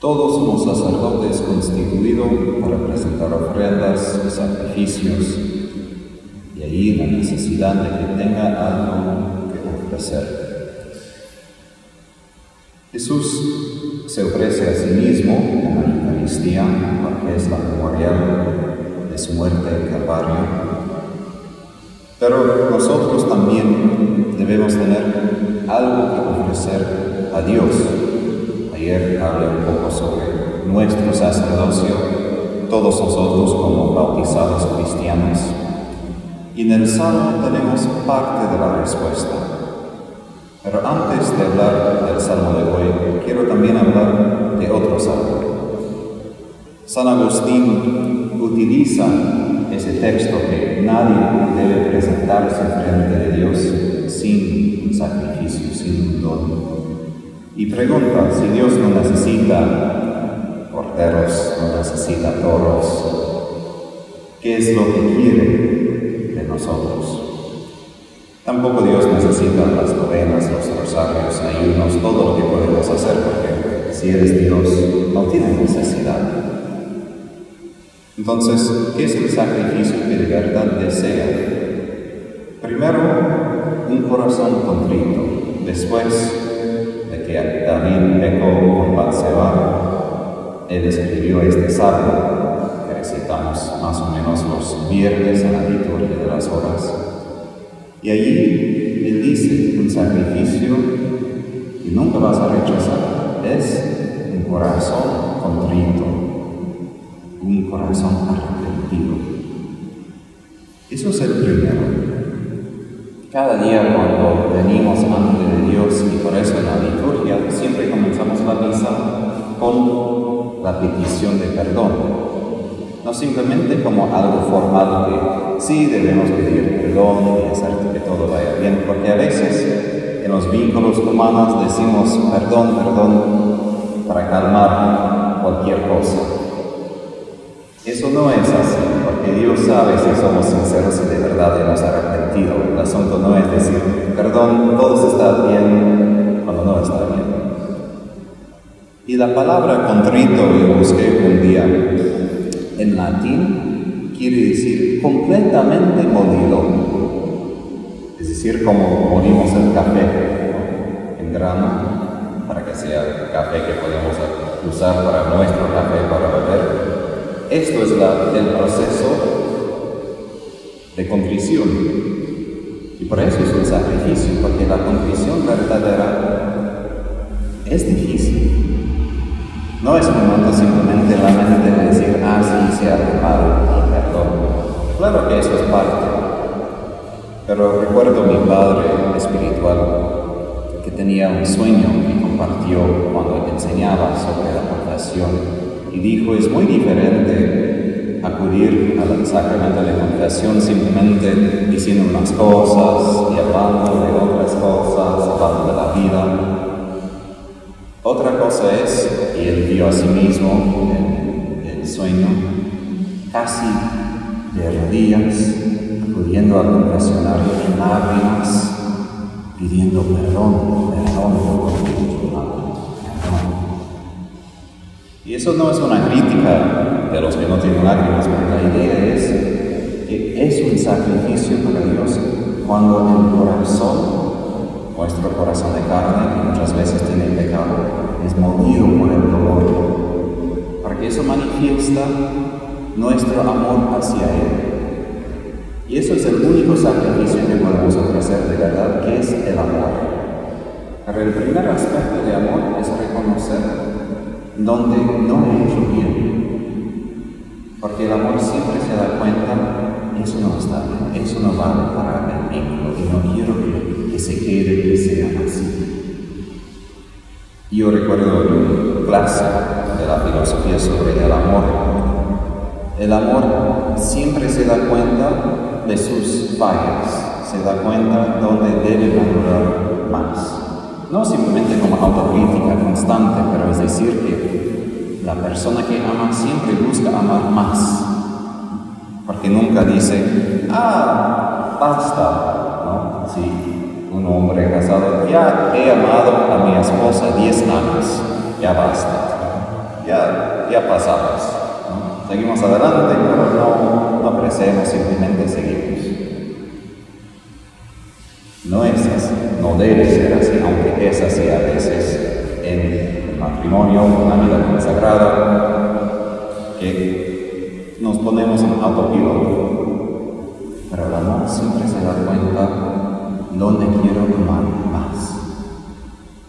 Todos somos sacerdotes constituidos para presentar ofrendas sacrificios, y ahí la necesidad de que tenga algo que ofrecer. Jesús se ofrece a sí mismo en la Eucaristía, porque es la memorial de su muerte en Calvario. Pero nosotros también debemos tener algo que ofrecer a Dios Ayer hablé un poco sobre nuestro sacerdocio, todos nosotros como bautizados cristianos. Y en el Salmo tenemos parte de la respuesta. Pero antes de hablar del Salmo de hoy, quiero también hablar de otro Salmo. San Agustín utiliza ese texto que nadie debe presentarse frente de Dios sin un sacrificio, sin un don y pregunta si Dios no necesita porteros, no necesita toros, ¿qué es lo que quiere de nosotros? Tampoco Dios necesita las novenas, los rosarios, ayunos, todo lo que podemos hacer, porque si eres Dios, no tiene necesidad. Entonces, ¿qué es el sacrificio que de verdad desea? Primero, un corazón contrito, después que David pecó con Batseba, él escribió este salmo que recitamos más o menos los viernes en la liturgia de las horas. Y allí él dice, un sacrificio que nunca vas a rechazar es un corazón contrito, un corazón arrepentido. Eso es el primero. Cada día cuando venimos ante Dios y por eso en la liturgia siempre comenzamos la misa con la petición de perdón. No simplemente como algo formal que sí debemos pedir perdón y hacer que todo vaya bien, porque a veces en los vínculos humanos decimos perdón, perdón para calmar cualquier cosa. Eso no es así, Dios sabe si somos sinceros y de verdad hemos arrepentido. El asunto no es decir, perdón, todo está bien cuando no está bien. Y la palabra contrito, yo busqué un día en latín, quiere decir completamente molido. Es decir, como molimos el café en grano, para que sea el café que podemos usar para nuestro café para beber esto es el proceso de contrición. Y por eso es un sacrificio, porque la contrición verdadera es difícil. No es un momento simplemente la mente de decir, ah, sí, ha mal, perdón. Claro que eso es parte. Pero recuerdo a mi padre espiritual que tenía un sueño y compartió cuando enseñaba sobre la confesión y dijo, es muy diferente acudir al sacramento de confesión simplemente diciendo unas cosas y hablando de otras cosas, hablando de la vida. Otra cosa es, y él vio a sí mismo en el sueño, casi de rodillas, acudiendo al confesionario en lágrimas, pidiendo perdón, perdón por eso no es una crítica de los que no tienen lágrimas, pero la idea es que es un sacrificio para Dios cuando el corazón, nuestro corazón de carne, que muchas veces tiene pecado, es movido por el dolor, porque eso manifiesta nuestro amor hacia Él. Y eso es el único sacrificio que podemos ofrecer de verdad, que es el amor. Pero el primer aspecto de amor es reconocer donde no he hecho bien. Porque el amor siempre se da cuenta, eso no está bien, eso no vale para el vínculo y no quiero que, se quede, que sea así. Yo recuerdo una clase de la filosofía sobre el amor. El amor siempre se da cuenta de sus fallas, se da cuenta donde debe. No simplemente como autocrítica constante, pero es decir que la persona que ama siempre busca amar más. Porque nunca dice, ah, basta. ¿no? Si un hombre casado, ya he amado a mi esposa 10 años, ya basta. ya, ya pasadas. Seguimos adelante, pero no, apreciamos, simplemente seguimos. No es así, no debe ser así, es así a veces en matrimonio, una vida consagrada, que nos ponemos en autopiloto. Pero el amor siempre se da cuenta dónde quiero amar más.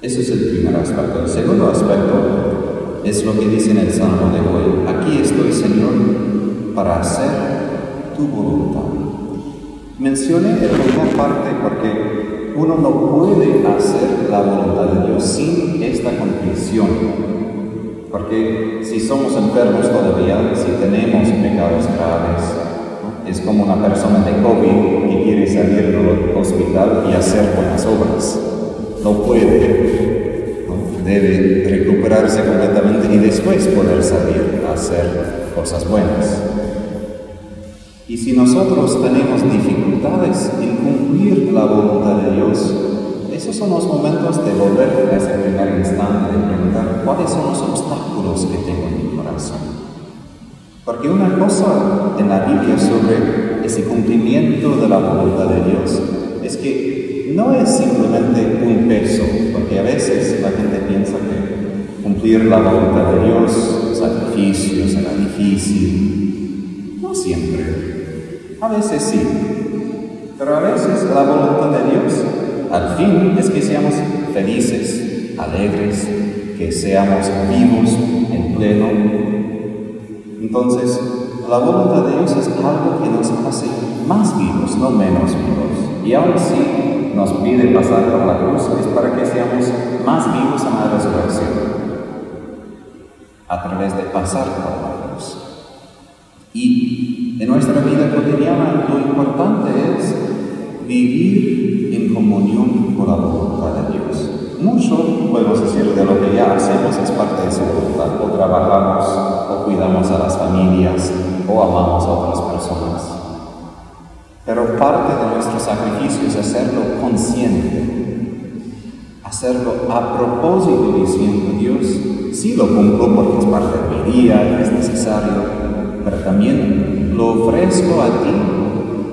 Ese es el primer aspecto. El segundo aspecto es lo que dice en el Salmo de hoy. Aquí estoy, Señor, para hacer tu voluntad. Mencioné la primera parte porque uno no puede hacer la voluntad de Dios sin esta convicción. Porque si somos enfermos todavía, si tenemos pecados graves, es como una persona de COVID que quiere salir del hospital y hacer buenas obras. No puede. Debe recuperarse completamente y después poder salir a hacer cosas buenas. Si nosotros tenemos dificultades en cumplir la voluntad de Dios, esos son los momentos de volver a ese primer instante, de preguntar cuáles son los obstáculos que tengo en mi corazón. Porque una cosa en la Biblia sobre ese cumplimiento de la voluntad de Dios es que no es simplemente un peso, porque a veces la gente piensa que cumplir la voluntad de Dios, sacrificios, será difícil. A veces sí, pero a veces la voluntad de Dios al fin es que seamos felices, alegres, que seamos vivos en pleno. Entonces, la voluntad de Dios es algo que nos hace más vivos, no menos vivos. Y aún si nos pide pasar por la cruz, es para que seamos más vivos en la resurrección, a través de pasar por la cruz. Y nuestra vida cotidiana lo importante es vivir en comunión con la voluntad de Dios. Mucho podemos decir de lo que ya hacemos es parte de su voluntad. O trabajamos, o cuidamos a las familias, o amamos a otras personas. Pero parte de nuestro sacrificio es hacerlo consciente, hacerlo a propósito diciendo Dios, sí lo cumplo porque es parte de mi día, es necesario, pero también lo ofrezco a ti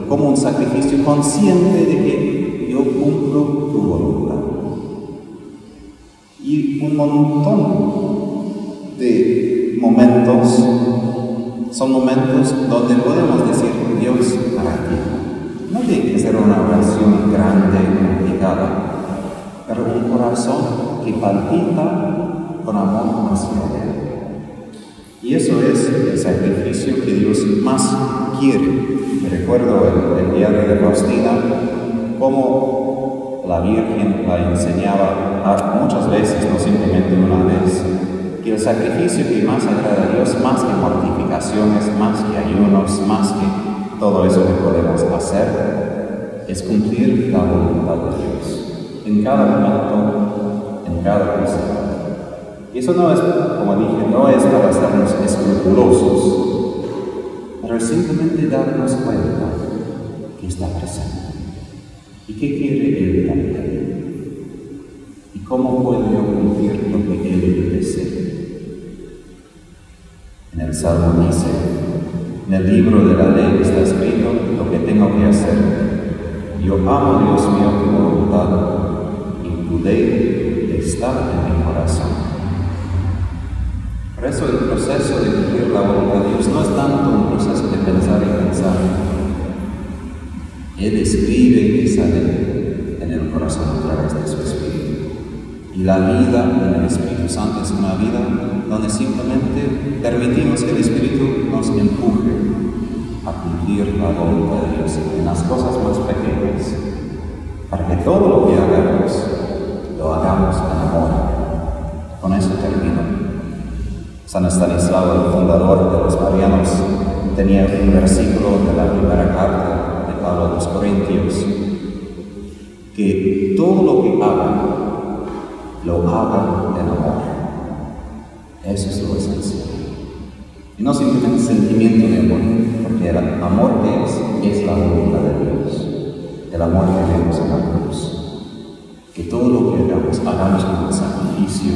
como un sacrificio consciente de que yo cumplo tu voluntad. Y un montón de momentos son momentos donde podemos decir Dios para ti. No tiene que ser una oración grande complicada, pero un corazón que palpita con amor hacia Él. Y eso es el sacrificio que Dios más quiere. Recuerdo el, el diario de Faustina, cómo la Virgen la enseñaba muchas veces, no simplemente una vez, que el sacrificio que más agrada a Dios, más que mortificaciones, más que ayunos, más que todo eso que podemos hacer, es cumplir la voluntad de Dios. En cada momento, en cada cosa. Y eso no es, como dije, no es para hacernos escrupulosos, pero es simplemente darnos cuenta que está presente. ¿Y qué quiere Él también? ¿Y cómo puedo yo cumplir lo que Él desea? En el Salmo dice, en el libro de la ley está escrito lo que tengo que hacer. Yo amo, Dios mío, tu voluntad y tu ley está en mi corazón. Por eso el proceso de cumplir la voluntad de Dios no es tanto un proceso de pensar y pensar. Él escribe y sale en el corazón a través de su Espíritu. Y la vida en el Espíritu Santo es una vida donde simplemente permitimos que el Espíritu nos empuje a cumplir la voluntad de Dios en las cosas más pequeñas, para que todo lo que hagamos lo hagamos en amor. Con eso termino. San Estanislao, el fundador de los marianos, tenía un versículo de la primera carta de Pablo a los Corintios, que todo lo que hagan, lo hagan en amor. Eso es lo esencial. Y no simplemente sentimiento de amor, porque el amor es, es la voluntad de Dios, el amor que vemos en la cruz. Que todo lo que hagamos, hagamos con sacrificio,